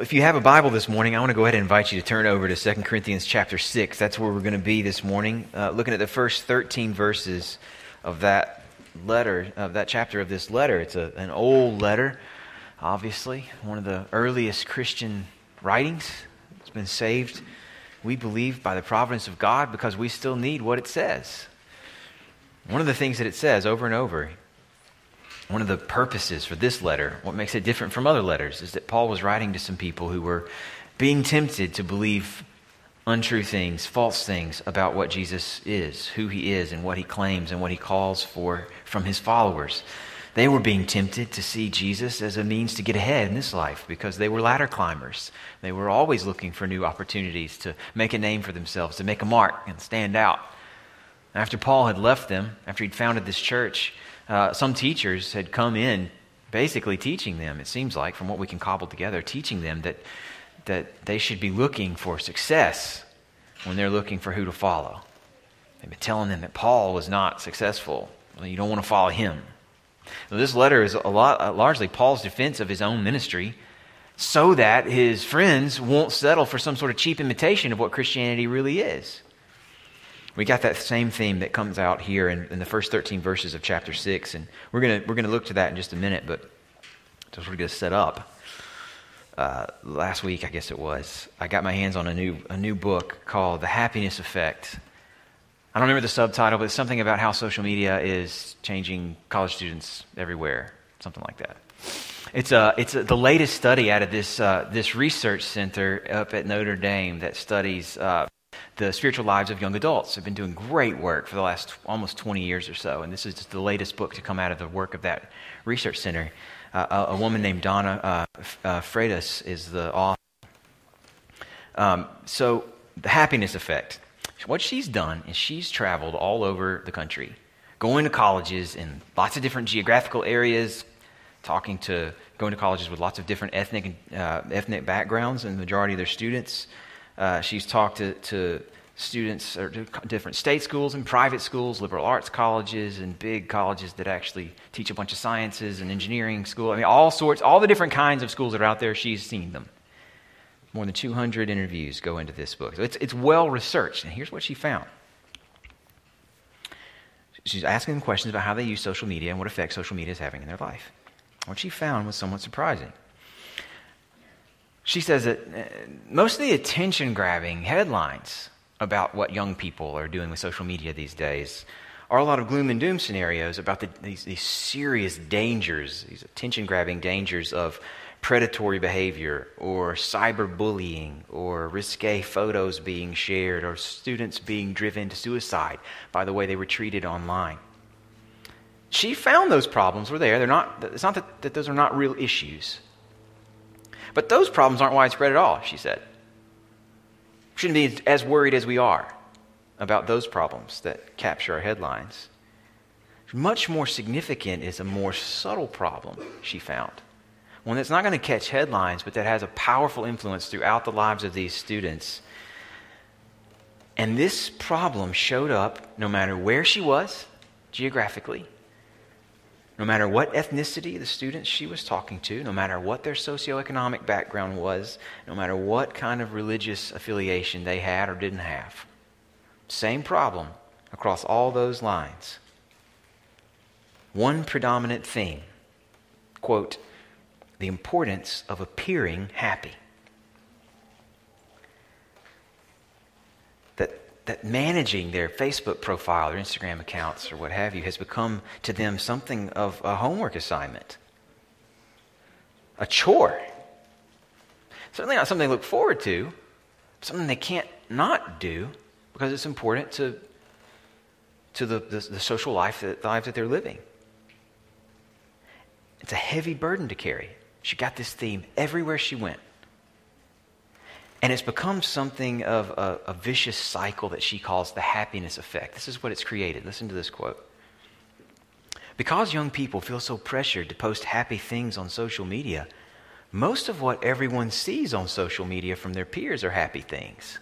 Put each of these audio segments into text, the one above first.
If you have a Bible this morning, I want to go ahead and invite you to turn over to 2 Corinthians chapter 6. That's where we're going to be this morning, uh, looking at the first 13 verses of that letter, of that chapter of this letter. It's a, an old letter, obviously, one of the earliest Christian writings. It's been saved, we believe, by the providence of God because we still need what it says. One of the things that it says over and over one of the purposes for this letter, what makes it different from other letters, is that Paul was writing to some people who were being tempted to believe untrue things, false things about what Jesus is, who he is, and what he claims and what he calls for from his followers. They were being tempted to see Jesus as a means to get ahead in this life because they were ladder climbers. They were always looking for new opportunities to make a name for themselves, to make a mark and stand out. After Paul had left them, after he'd founded this church, uh, some teachers had come in basically teaching them, it seems like, from what we can cobble together, teaching them that, that they should be looking for success when they're looking for who to follow. They've been telling them that Paul was not successful. Well, you don't want to follow him. this letter is a lot, uh, largely Paul's defense of his own ministry so that his friends won't settle for some sort of cheap imitation of what Christianity really is. We got that same theme that comes out here in, in the first 13 verses of chapter 6, and we're going we're gonna look to that in just a minute, but just we're going to set up. Uh, last week, I guess it was, I got my hands on a new, a new book called The Happiness Effect. I don't remember the subtitle, but it's something about how social media is changing college students everywhere, something like that. It's, a, it's a, the latest study out of this, uh, this research center up at Notre Dame that studies uh, the spiritual lives of young adults have been doing great work for the last almost 20 years or so. And this is the latest book to come out of the work of that research center. Uh, a, a, woman named Donna uh, uh, Freitas is the author. Um, so, the happiness effect. What she's done is she's traveled all over the country, going to colleges in lots of different geographical areas, talking to, going to colleges with lots of different ethnic, uh, ethnic backgrounds, and the majority of their students. Uh, she's talked to, to students or different state schools and private schools, liberal arts colleges, and big colleges that actually teach a bunch of sciences and engineering school. I mean, all sorts, all the different kinds of schools that are out there, she's seen them. More than 200 interviews go into this book. So it's, it's well researched. And here's what she found. She's asking them questions about how they use social media and what effect social media is having in their life. What she found was somewhat surprising. She says that uh, most of the attention grabbing headlines about what young people are doing with social media these days are a lot of gloom and doom scenarios about the, these, these serious dangers, these attention grabbing dangers of predatory behavior or cyberbullying or risque photos being shared or students being driven to suicide by the way they were treated online. She found those problems were there. They're not, it's not that, that those are not real issues. But those problems aren't widespread at all, she said. Shouldn't be as worried as we are about those problems that capture our headlines. Much more significant is a more subtle problem, she found. One that's not going to catch headlines, but that has a powerful influence throughout the lives of these students. And this problem showed up no matter where she was geographically, no matter what ethnicity the students she was talking to, no matter what their socioeconomic background was, no matter what kind of religious affiliation they had or didn't have. Same problem across all those lines. One predominant theme quote, the importance of appearing happy. That managing their Facebook profile, their Instagram accounts, or what have you, has become to them something of a homework assignment, a chore. Certainly not something they look forward to, something they can't not do because it's important to, to the, the, the social life that, the life that they're living. It's a heavy burden to carry. She got this theme everywhere she went. And it's become something of a, a, vicious cycle that she calls the happiness effect. This is what it's created. Listen to this quote. Because young people feel so pressured to post happy things on social media, most of what everyone sees on social media from their peers are happy things.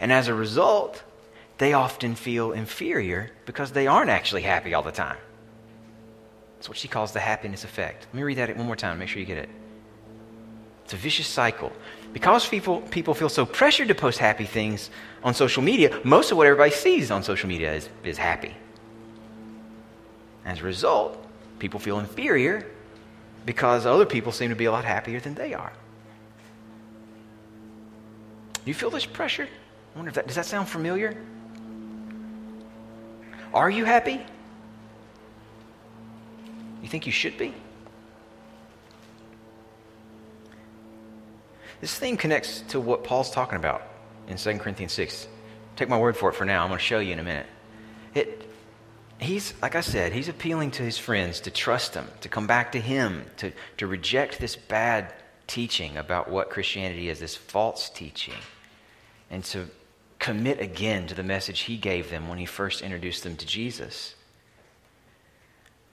And as a result, they often feel inferior because they aren't actually happy all the time. That's what she calls the happiness effect. Let me read that one more time, make sure you get it. It's a vicious cycle. Because people, people feel so pressured to post happy things on social media, most of what everybody sees on social media is, is happy. As a result, people feel inferior because other people seem to be a lot happier than they are. Do you feel this pressure? I wonder if that does that sound familiar? Are you happy? You think you should be? This theme connects to what Paul's talking about in 2 Corinthians 6. Take my word for it for now. I'm going to show you in a minute. It, he's, like I said, he's appealing to his friends to trust him, to come back to him, to, to reject this bad teaching about what Christianity is, this false teaching, and to commit again to the message he gave them when he first introduced them to Jesus.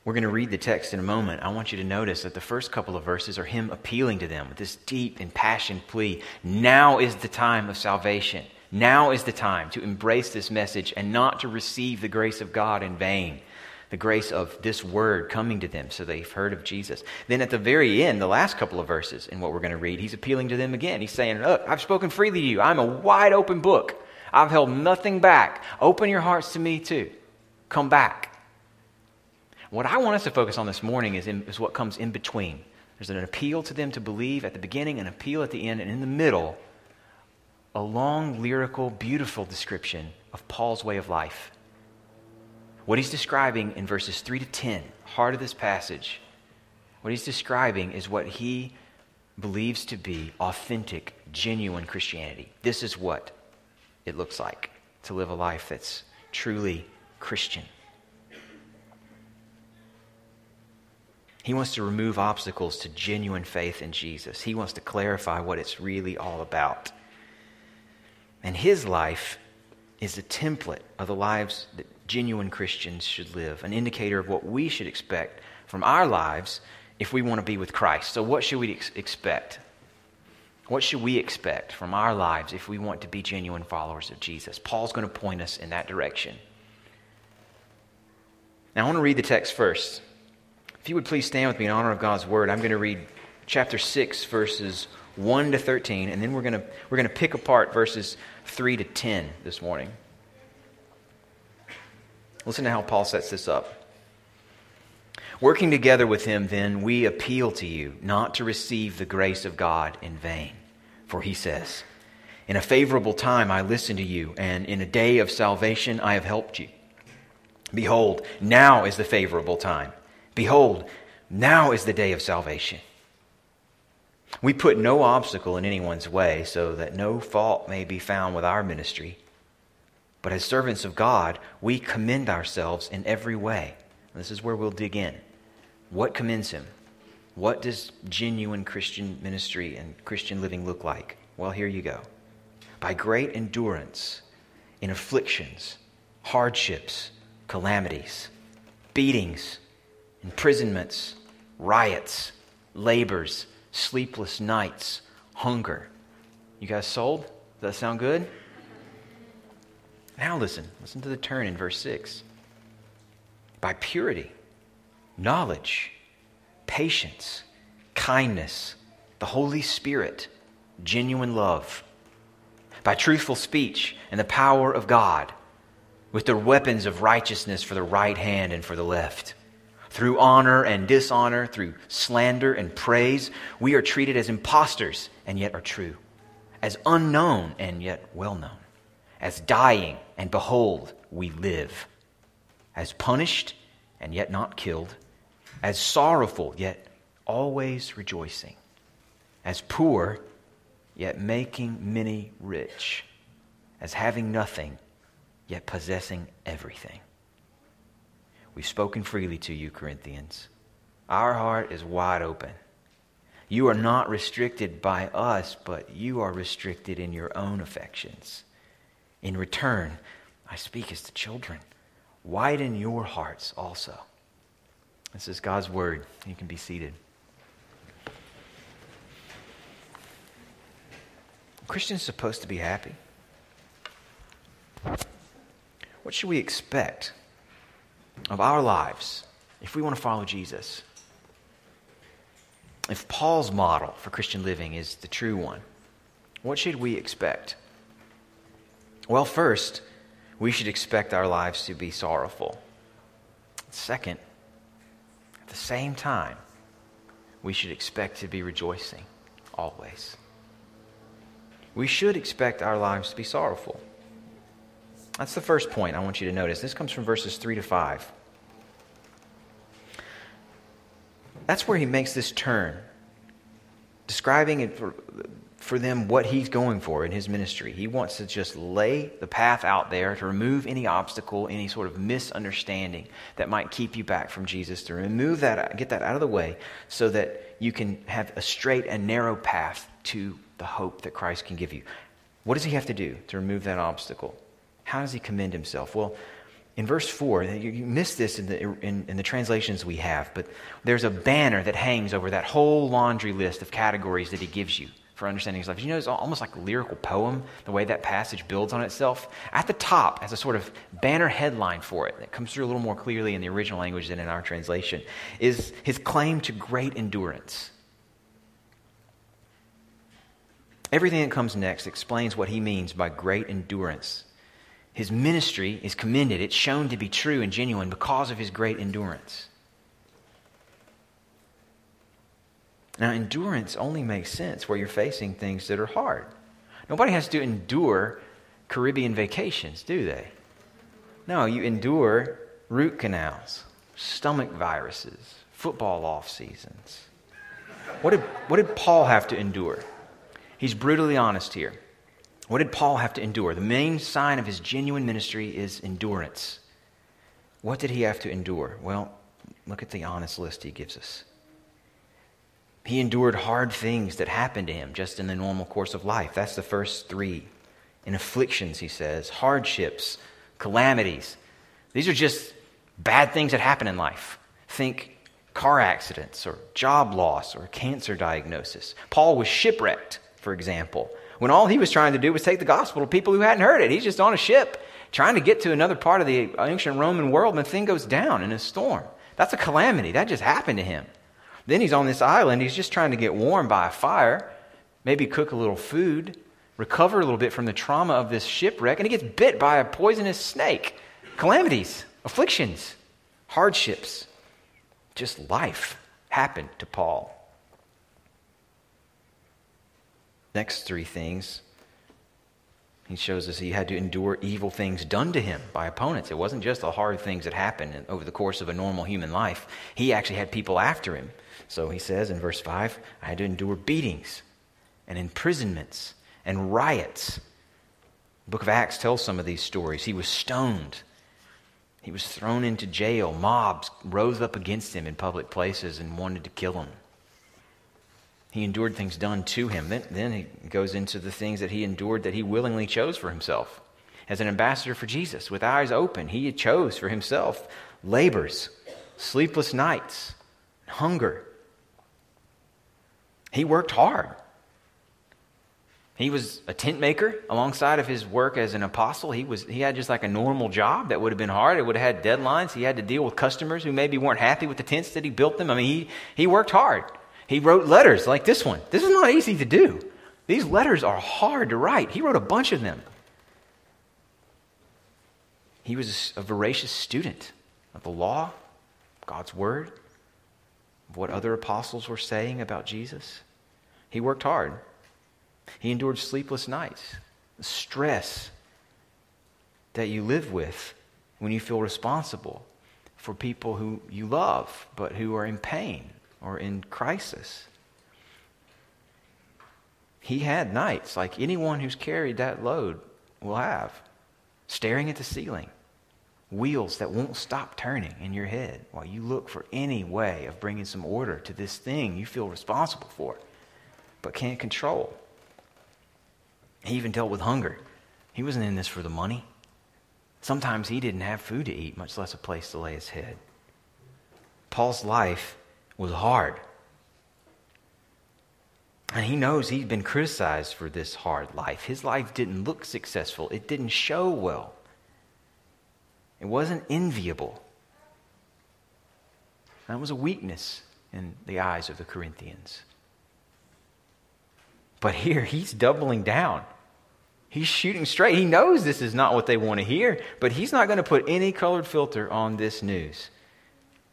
We're going to read the text in a moment. I want you to notice that the first couple of verses are him appealing to them with this deep, impassioned plea. Now is the time of salvation. Now is the time to embrace this message and not to receive the grace of God in vain. The grace of this word coming to them so they've heard of Jesus. Then at the very end, the last couple of verses in what we're going to read, he's appealing to them again. He's saying, Look, I've spoken freely to you. I'm a wide open book. I've held nothing back. Open your hearts to me too. Come back. What I want us to focus on this morning is, in, is what comes in between. There's an appeal to them to believe at the beginning, an appeal at the end, and in the middle, a long, lyrical, beautiful description of Paul's way of life. What he's describing in verses 3 to 10, heart of this passage, what he's describing is what he believes to be authentic, genuine Christianity. This is what it looks like to live a life that's truly Christian. He wants to remove obstacles to genuine faith in Jesus. He wants to clarify what it's really all about. And his life is a template of the lives that genuine Christians should live, an indicator of what we should expect from our lives if we want to be with Christ. So, what should we ex- expect? What should we expect from our lives if we want to be genuine followers of Jesus? Paul's going to point us in that direction. Now, I want to read the text first. If you would please stand with me in honor of God's word, I'm going to read chapter 6, verses 1 to 13, and then we're going to, we're going to pick apart verses 3 to 10 this morning. Listen to how Paul sets this up. Working together with him, then, we appeal to you not to receive the grace of God in vain. For he says, In a favorable time I listened to you, and in a day of salvation I have helped you. Behold, now is the favorable time. Behold, now is the day of salvation. We put no obstacle in anyone's way so that no fault may be found with our ministry. But as servants of God, we commend ourselves in every way. This is where we'll dig in. What commends him? What does genuine Christian ministry and Christian living look like? Well, here you go. By great endurance in afflictions, hardships, calamities, beatings, imprisonments, riots, labors, sleepless nights, hunger. You guys sold? Does that sound good? Now listen. Listen to the turn in verse 6. By purity, knowledge, patience, kindness, the Holy Spirit, genuine love, by truthful speech and the power of God, with the weapons of righteousness for the right hand and for the left through honor and dishonor, through slander and praise, we are treated as impostors and yet are true, as unknown and yet well known, as dying and behold, we live, as punished and yet not killed, as sorrowful yet always rejoicing, as poor yet making many rich, as having nothing yet possessing everything. We've spoken freely to you, Corinthians. Our heart is wide open. You are not restricted by us, but you are restricted in your own affections. In return, I speak as to children. Widen your hearts also. This is God's word. You can be seated. Christians supposed to be happy. What should we expect of our lives if we want to follow Jesus. if Paul's model for Christian living is the true one, what should we expect? Well, first, we should expect our lives to be sorrowful. Second, at the same time, we should expect to be rejoicing always. We should expect our lives to be sorrowful. That's the first point I want you to notice. This comes from verses 3 to 5. That's where he makes this turn, describing for, for them what he's going for in his ministry. He wants to just lay the path out there to remove any obstacle, any sort of misunderstanding that might keep you back from Jesus, to remove that, get that out of the way so that you can have a straight and narrow path to the hope that Christ can give you. What does he have to do to remove that obstacle? How does he commend himself? Well, in verse 4, you, miss this in the, in, in the translations we have, but there's a banner that hangs over that whole laundry list of categories that he gives you for understanding his life. You know, it's almost like a lyrical poem, the way that passage builds on itself. At the top, as a sort of banner headline for it, that comes through a little more clearly in the original language than in our translation, is his claim to great endurance. Everything that comes next explains what he means by great endurance. His ministry is commended, it's shown to be true and genuine because of his great endurance. Now, endurance only makes sense where you're facing things that are hard. Nobody has to endure Caribbean vacations, do they? No, you endure root canals, stomach viruses, football off seasons. What did, what did Paul have to endure? He's brutally honest here. What did Paul have to endure? The main sign of his genuine ministry is endurance. What did he have to endure? Well, look at the honest list he gives us. He endured hard things that happened to him just in the normal course of life. That's the first three. In afflictions, he says, hardships, calamities. These are just bad things that happen in life. Think car accidents or job loss or cancer diagnosis. Paul was shipwrecked, for example when all he was trying to do was take the gospel to people who hadn't heard it. He's just on a ship trying to get to another part of the ancient Roman world, and the thing goes down in a storm. That's a calamity. That just happened to him. Then he's on this island. He's just trying to get warm by a fire, maybe cook a little food, recover a little bit from the trauma of this shipwreck, and he gets bit by a poisonous snake. Calamities, afflictions, hardships, just life happened to Paul. Next three things, he shows us he had to endure evil things done to him by opponents. It wasn't just the hard things that happened over the course of a normal human life. He actually had people after him. So he says in verse 5 I had to endure beatings and imprisonments and riots. The book of Acts tells some of these stories. He was stoned, he was thrown into jail. Mobs rose up against him in public places and wanted to kill him. He endured things done to him. Then, then he goes into the things that he endured that he willingly chose for himself. As an ambassador for Jesus, with eyes open, he chose for himself labors, sleepless nights, hunger. He worked hard. He was a tent maker alongside of his work as an apostle. He, was, he had just like a normal job that would have been hard. It would have had deadlines. He had to deal with customers who maybe weren't happy with the tents that he built them. I mean, he, he worked hard. He wrote letters like this one. This is not easy to do. These letters are hard to write. He wrote a bunch of them. He was a voracious student of the law, God's word, of what other apostles were saying about Jesus. He worked hard. He endured sleepless nights, stress that you live with when you feel responsible for people who you love but who are in pain or in crisis. He had nights like anyone who's carried that load will have, staring at the ceiling, wheels that won't stop turning in your head while you look for any way of bringing some order to this thing you feel responsible for but can't control. He even dealt with hunger. He wasn't in this for the money. Sometimes he didn't have food to eat, much less a place to lay his head. Paul's life was hard. And he knows he's been criticized for this hard life. His life didn't look successful, it didn't show well, it wasn't enviable. That was a weakness in the eyes of the Corinthians. But here, he's doubling down. He's shooting straight. He knows this is not what they want to hear, but he's not going to put any colored filter on this news.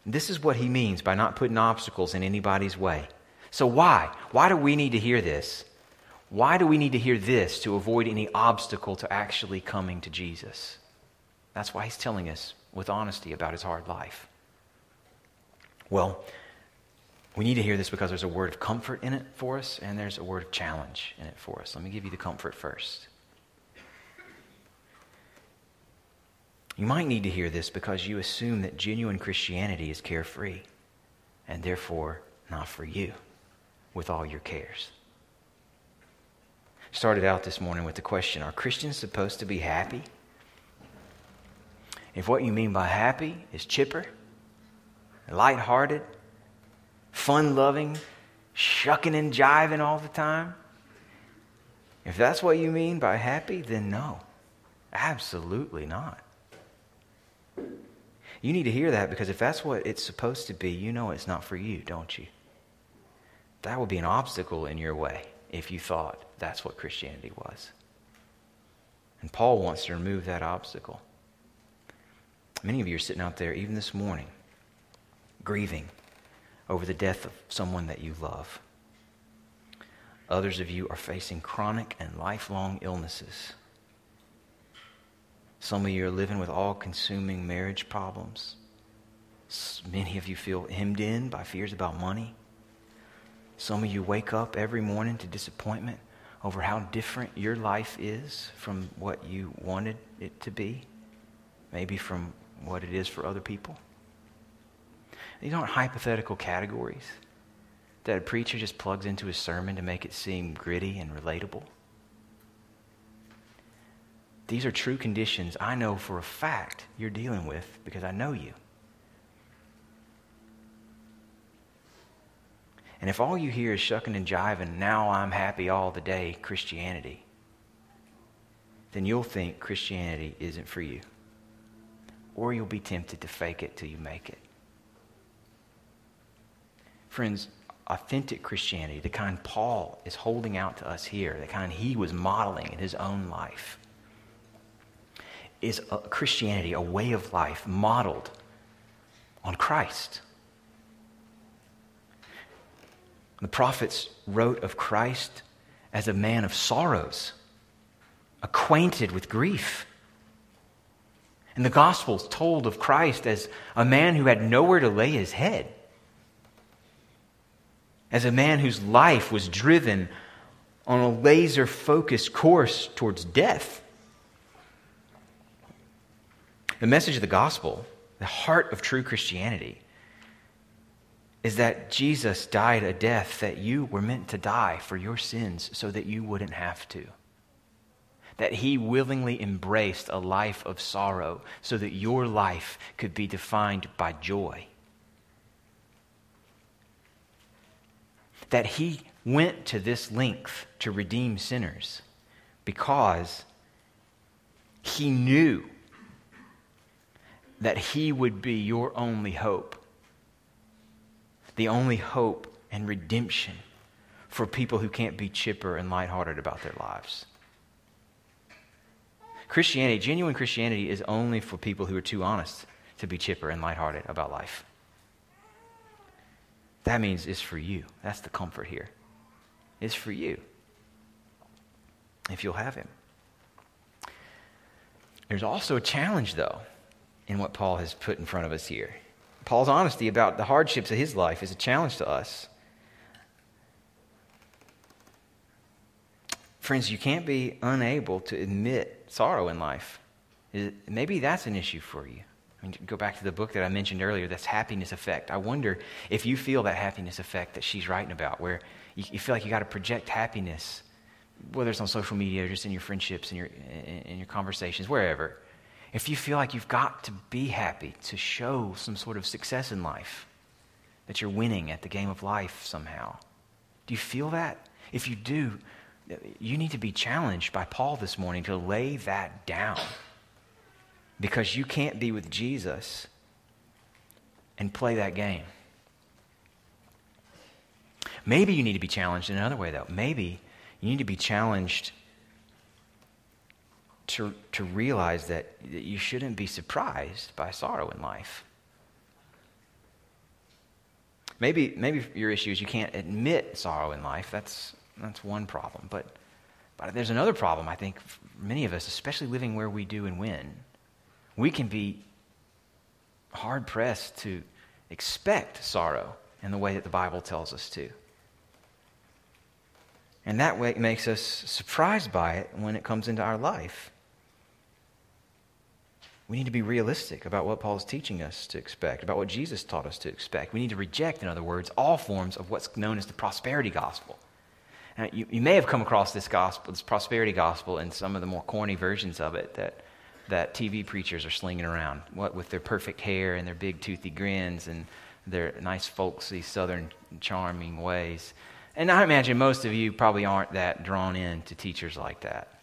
This is what he means by not putting obstacles in anybody's way. So, why? Why do we need to hear this? Why do we need to hear this to avoid any obstacle to actually coming to Jesus? That's why he's telling us with honesty about his hard life. Well, we need to hear this because there's a word of comfort in it for us, and there's a word of challenge in it for us. Let me give you the comfort first. You might need to hear this because you assume that genuine Christianity is carefree and therefore not for you with all your cares. Started out this morning with the question Are Christians supposed to be happy? If what you mean by happy is chipper, lighthearted, fun loving, shucking and jiving all the time, if that's what you mean by happy, then no, absolutely not. You need to hear that because if that's what it's supposed to be, you know it's not for you, don't you? That would be an obstacle in your way if you thought that's what Christianity was. And Paul wants to remove that obstacle. Many of you are sitting out there, even this morning, grieving over the death of someone that you love. Others of you are facing chronic and lifelong illnesses. Some of you are living with all consuming marriage problems. Many of you feel hemmed in by fears about money. Some of you wake up every morning to disappointment over how different your life is from what you wanted it to be, maybe from what it is for other people. These aren't hypothetical categories that a preacher just plugs into his sermon to make it seem gritty and relatable. These are true conditions I know for a fact you're dealing with because I know you. And if all you hear is shucking and jiving, now I'm happy all the day Christianity, then you'll think Christianity isn't for you. Or you'll be tempted to fake it till you make it. Friends, authentic Christianity, the kind Paul is holding out to us here, the kind he was modeling in his own life, is a Christianity, a way of life modeled on Christ. The prophets wrote of Christ as a man of sorrows, acquainted with grief. And the Gospels told of Christ as a man who had nowhere to lay his head, as a man whose life was driven on a laser focused course towards death. The message of the gospel, the heart of true Christianity, is that Jesus died a death that you were meant to die for your sins so that you wouldn't have to. That he willingly embraced a life of sorrow so that your life could be defined by joy. That he went to this length to redeem sinners because he knew that he would be your only hope the only hope and redemption for people who can't be chipper and lighthearted about their lives. Christianity, genuine Christianity, is only for people who are too honest to be chipper and lighthearted about life. That means it's for you. That's the comfort here. It's for you. If you'll have Him. There's also a challenge, though, in what Paul has put in front of us here. Paul's honesty about the hardships of his life is a challenge to us. Friends, you can't be unable to admit sorrow in life. Maybe that's an issue for you. I mean, go back to the book that I mentioned earlier, that's happiness effect. I wonder if you feel that happiness effect that she's writing about, where you, you feel like you got to project happiness, whether it's on social media or just in your friendships and your, in, your conversations, wherever if you feel like you've got to be happy to show some sort of success in life, that you're winning at the game of life somehow, do you feel that? If you do, you need to be challenged by Paul this morning to lay that down. Because you can't be with Jesus and play that game. Maybe you need to be challenged in another way, though. Maybe you need to be challenged to, to realize that, that you shouldn't be surprised by sorrow in life. Maybe, maybe your issue is you can't admit sorrow in life. That's, that's one problem. But, but there's another problem, I think, many of us, especially living where we do and when. We can be hard pressed to expect sorrow in the way that the Bible tells us to. And that way makes us surprised by it when it comes into our life. We need to be realistic about what Paul is teaching us to expect, about what Jesus taught us to expect. We need to reject, in other words, all forms of what's known as the prosperity gospel. Now, you, you may have come across this gospel, this prosperity gospel, in some of the more corny versions of it that, that TV preachers are slinging around, what with their perfect hair and their big toothy grins and their nice, folksy, southern, charming ways. And I imagine most of you probably aren't that drawn in to teachers like that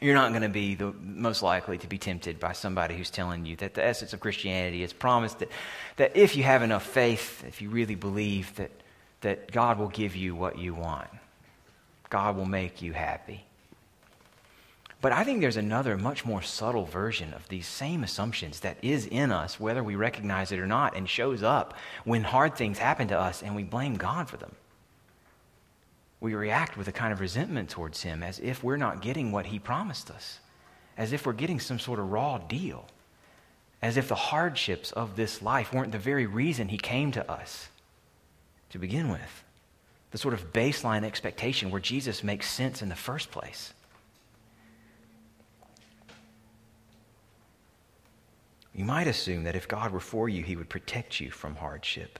you're not going to be the most likely to be tempted by somebody who's telling you that the essence of Christianity is promised that, that if you have enough faith, if you really believe that, that God will give you what you want, God will make you happy. But I think there's another, much more subtle version of these same assumptions that is in us, whether we recognize it or not, and shows up when hard things happen to us and we blame God for them we react with a kind of resentment towards him as if we're not getting what he promised us, as if we're getting some sort of raw deal, as if the hardships of this life weren't the very reason he came to us to begin with. The sort of baseline expectation where Jesus makes sense in the first place. You might assume that if God were for you, he would protect you from hardship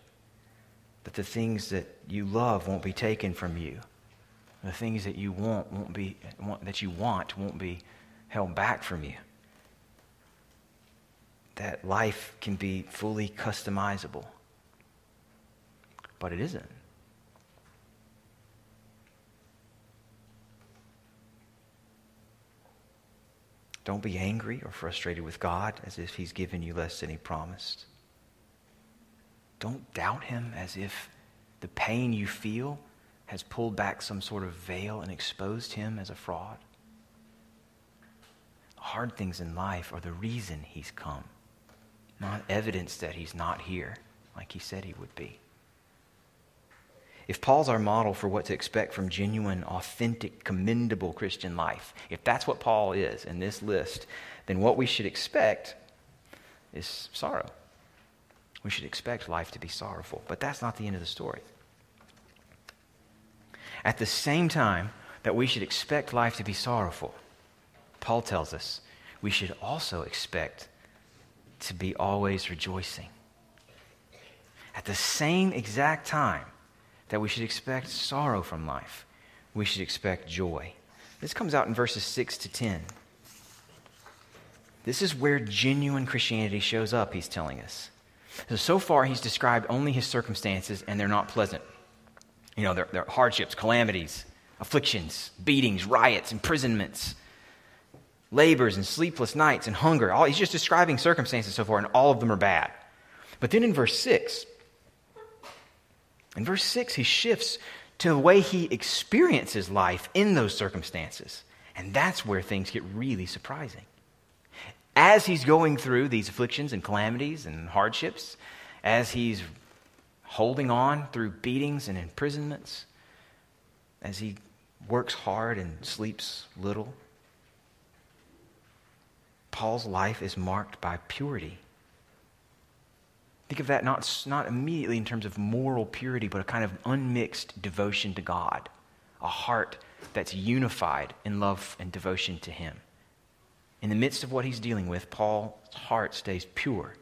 that the things that you love won't be taken from you. The things that you want won't be that you want won't be held back from you. That life can be fully customizable. But it isn't. Don't be angry or frustrated with God as if He's given you less than He promised. Don't doubt him as if the pain you feel has pulled back some sort of veil and exposed him as a fraud. Hard things in life are the reason he's come, not evidence that he's not here like he said he would be. If Paul's our model for what to expect from genuine, authentic, commendable Christian life, if that's what Paul is in this list, then what we should expect is sorrow we should expect life to be sorrowful. But that's not the end of the story. At the same time that we should expect life to be sorrowful, Paul tells us we should also expect to be always rejoicing. At the same exact time that we should expect sorrow from life, we should expect joy. This comes out in verses 6 to 10. This is where genuine Christianity shows up, he's telling us. So, so far, he's described only his circumstances, and they're not pleasant. You know, they're, they're hardships, calamities, afflictions, beatings, riots, imprisonments, labors, and sleepless nights, and hunger. All, he's just describing circumstances so far, and all of them are bad. But then in verse 6, in verse 6, he shifts to the way he experiences life in those circumstances. And that's where things get really surprising as he's going through these afflictions and calamities and hardships, as he's holding on through beatings and imprisonments, as he works hard and sleeps little, Paul's life is marked by purity. Think of that not, not immediately in terms of moral purity, but a kind of unmixed devotion to God, a heart that's unified in love and devotion to Him in the midst of what he's dealing with, Paul's heart stays pure.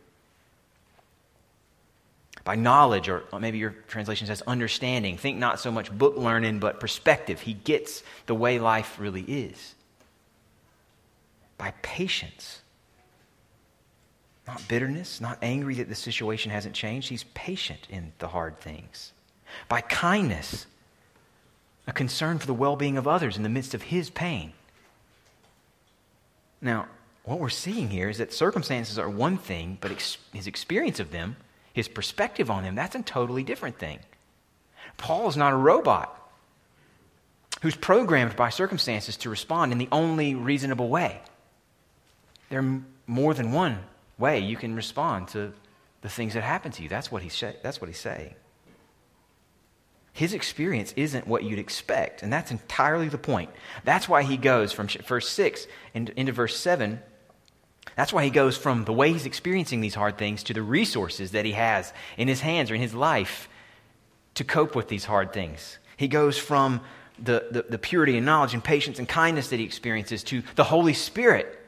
By knowledge, or maybe your translation says understanding, think not so much book learning, but perspective. He gets the way life really is. By patience, not bitterness, not angry that the situation hasn't changed. He's patient in the hard things. By kindness, a concern for the well being of others in the midst of his pain. Now, what we're seeing here is that circumstances are one thing, but ex- his experience of them, his perspective on them, that's a totally different thing. Paul is not a robot who's programmed by circumstances to respond in the only reasonable way. There are more than one way you can respond to the things that happen to you. That's what he's, that's what he's saying. His experience isn't what you'd expect, and that's entirely the point. That's why he goes from verse 6 into verse 7. That's why he goes from the way he's experiencing these hard things to the resources that he has in his hands or in his life to cope with these hard things. He goes from the, the, the purity and knowledge and patience and kindness that he experiences to the Holy Spirit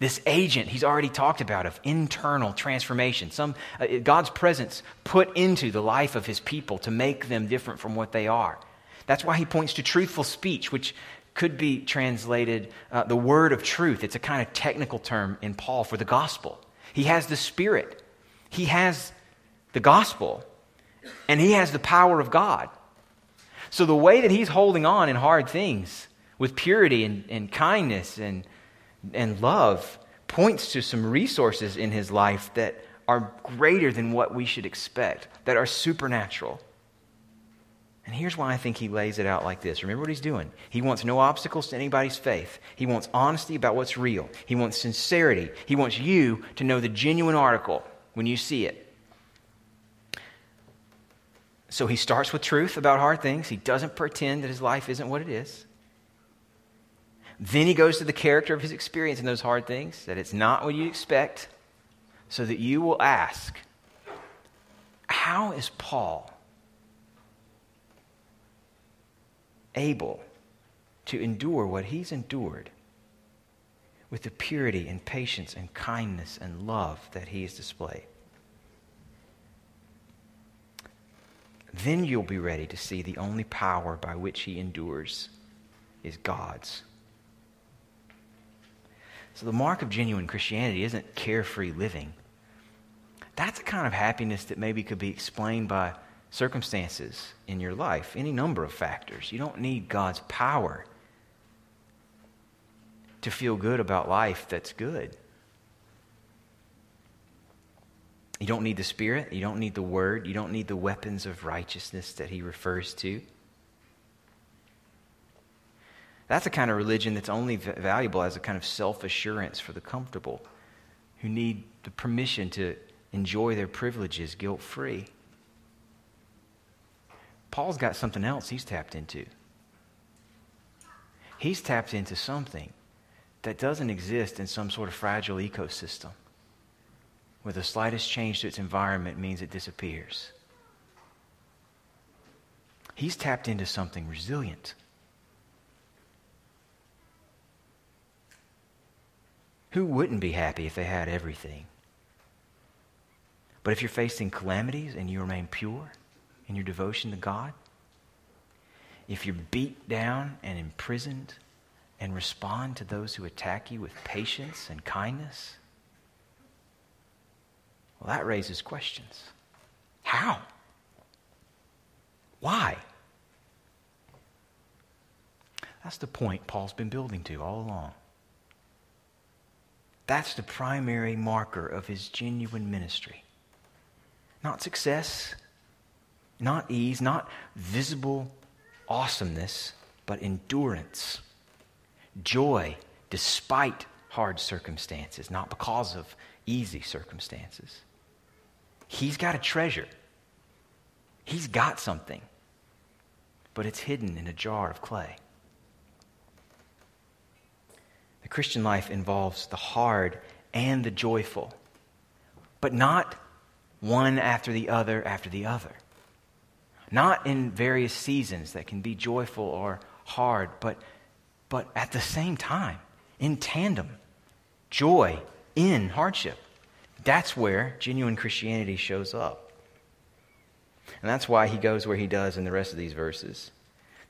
this agent he's already talked about of internal transformation some uh, god's presence put into the life of his people to make them different from what they are. That's why he points to truthful speech which could be translated uh, the word of truth. It's a kind of technical term in paul for the gospel. He has the spirit. He has the gospel and he has the power of god. So the way that he's holding on in hard things with purity and, and kindness and and love points to some resources in his life that are greater than what we should expect, that are supernatural. And here's why I think he lays it out like this. Remember what he's doing. He wants no obstacles to anybody's faith. He wants honesty about what's real. He wants sincerity. He wants you to know the genuine article when you see it. So he starts with truth about hard things. He doesn't pretend that his life isn't what it is. Then he goes to the character of his experience in those hard things, that it's not what you expect, so that you will ask, How is Paul able to endure what he's endured with the purity and patience and kindness and love that he has displayed? Then you'll be ready to see the only power by which he endures is God's. So the mark of genuine Christianity isn't carefree living. That's a kind of happiness that maybe could be explained by circumstances in your life, any number of factors. You don't need God's power to feel good about life that's good. You don't need the Spirit. You don't need the Word. You don't need the weapons of righteousness that he refers to. That's a kind of religion that's only valuable as a kind of self assurance for the comfortable who need the permission to enjoy their privileges guilt free. Paul's got something else he's tapped into. He's tapped into something that doesn't exist in some sort of fragile ecosystem where the slightest change to its environment means it disappears. He's tapped into something resilient Who wouldn't be happy if they had everything? But if you're facing calamities and you remain pure in your devotion to God, if you're beat down and imprisoned and respond to those who attack you with patience and kindness, well, that raises questions. How? Why? That's the point Paul's been building to all along. That's the primary marker of his genuine ministry. Not success, not ease, not visible awesomeness, but endurance, joy despite hard circumstances, not because of easy circumstances. He's got a treasure. He's got something, but it's hidden in a jar of clay. Christian life involves the hard and the joyful, but not one after the other after the other. Not in various seasons that can be joyful or hard, but, but at the same time, in tandem. Joy in hardship. That's where genuine Christianity shows up. And that's why he goes where he does in the rest of these verses.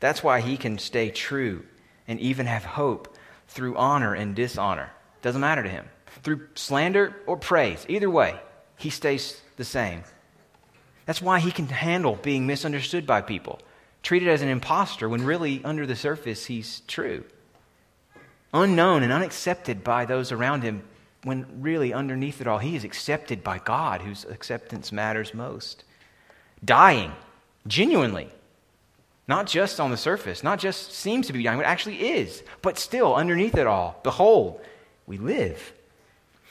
That's why he can stay true and even have hope through honor and dishonor. Doesn't matter to him. Through slander or praise. Either way, he stays the same. That's why he can handle being misunderstood by people, treated as an impostor when really under the surface he's true. Unknown and unaccepted by those around him when really underneath it all he is accepted by God whose acceptance matters most. Dying Genuinely. Not just on the surface, not just seems to be dying, but actually is. But still, underneath it all, behold, we live.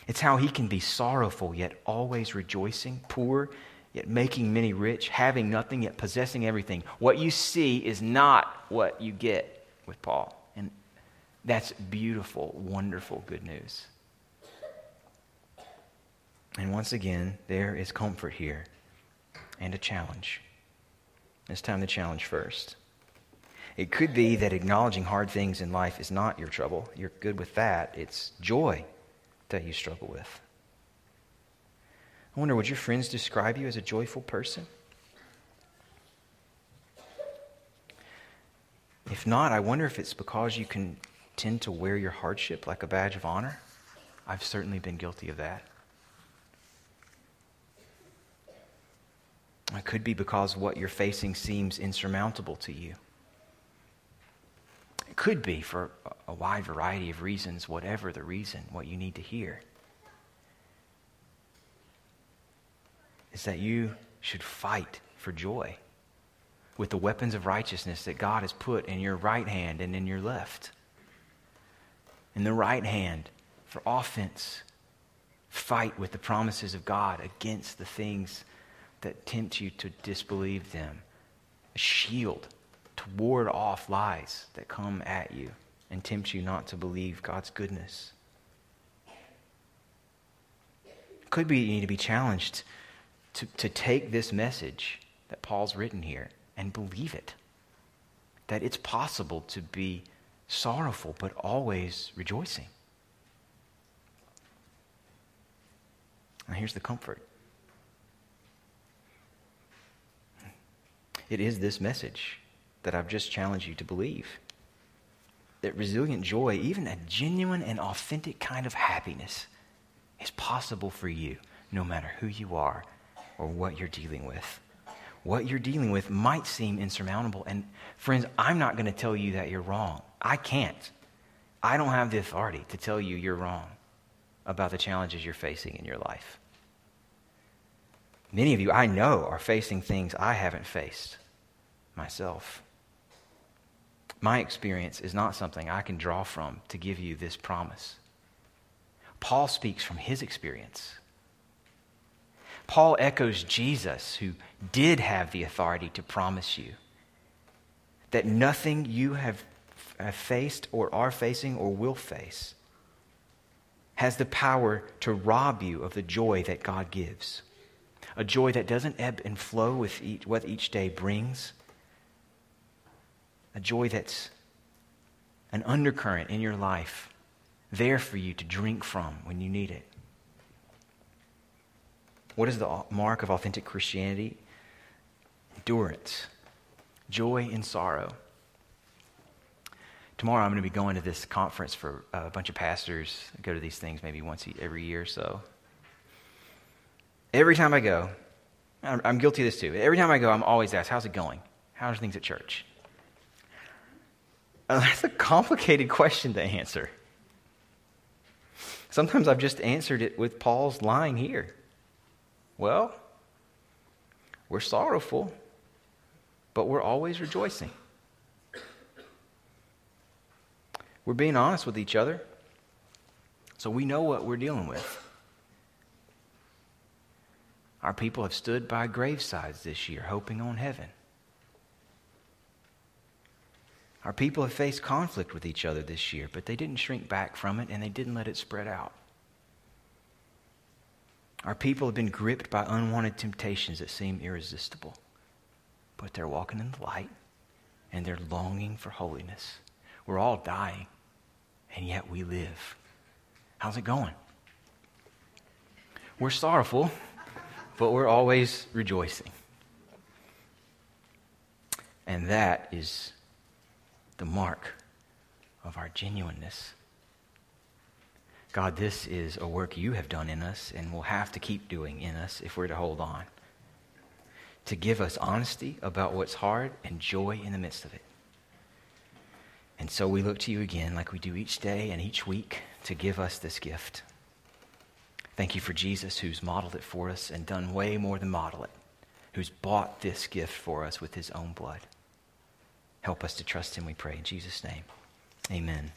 It's how he can be sorrowful, yet always rejoicing, poor, yet making many rich, having nothing, yet possessing everything. What you see is not what you get with Paul. And that's beautiful, wonderful good news. And once again, there is comfort here and a challenge. It's time to challenge first. It could be that acknowledging hard things in life is not your trouble. You're good with that. It's joy that you struggle with. I wonder, would your friends describe you as a joyful person? If not, I wonder if it's because you can tend to wear your hardship like a badge of honor. I've certainly been guilty of that. It could be because what you're facing seems insurmountable to you. It could be for a wide variety of reasons, whatever the reason, what you need to hear. Is that you should fight for joy with the weapons of righteousness that God has put in your right hand and in your left. In the right hand, for offense, fight with the promises of God against the things that tempt you to disbelieve them, a shield to ward off lies that come at you and tempt you not to believe God's goodness. Could be you need to be challenged to, to take this message that Paul's written here and believe it. That it's possible to be sorrowful but always rejoicing. Now, here's the comfort It is this message that I've just challenged you to believe. That resilient joy, even a genuine and authentic kind of happiness, is possible for you no matter who you are or what you're dealing with. What you're dealing with might seem insurmountable. And friends, I'm not going to tell you that you're wrong. I can't. I don't have the authority to tell you you're wrong about the challenges you're facing in your life. Many of you I know are facing things I haven't faced myself. My experience is not something I can draw from to give you this promise. Paul speaks from his experience. Paul echoes Jesus, who did have the authority to promise you that nothing you have, faced or are facing or will face has the power to rob you of the joy that God gives a joy that doesn't ebb and flow with each, what each day brings, a joy that's an undercurrent in your life, there for you to drink from when you need it. What is the mark of authentic Christianity? Endurance, joy in sorrow. Tomorrow I'm going to be going to this conference for a bunch of pastors. I go to these things maybe once every year or so. Every time I go, I'm, guilty of this too. Every time I go, I'm always asked, How's it going? How are things at church? Uh, that's a complicated question to answer. Sometimes I've just answered it with Paul's line here. Well, we're sorrowful, but we're always rejoicing. We're being honest with each other, so we know what we're dealing with. Our people have stood by gravesides this year, hoping on heaven. Our people have faced conflict with each other this year, but they didn't shrink back from it and they didn't let it spread out. Our people have been gripped by unwanted temptations that seem irresistible, but they're walking in the light and they're longing for holiness. We're all dying, and yet we live. How's it going? We're sorrowful but we're always rejoicing. And that is the mark of our genuineness. God, this is a work you have done in us and will have to keep doing in us if we're to hold on. To give us honesty about what's hard and joy in the midst of it. And so we look to you again, like we do each day and each week, to give us this gift. Thank you for Jesus who's modeled it for us and done way more than model it. who's bought this gift for us with his own blood. Help us to trust him, we pray. In Jesus' name, amen.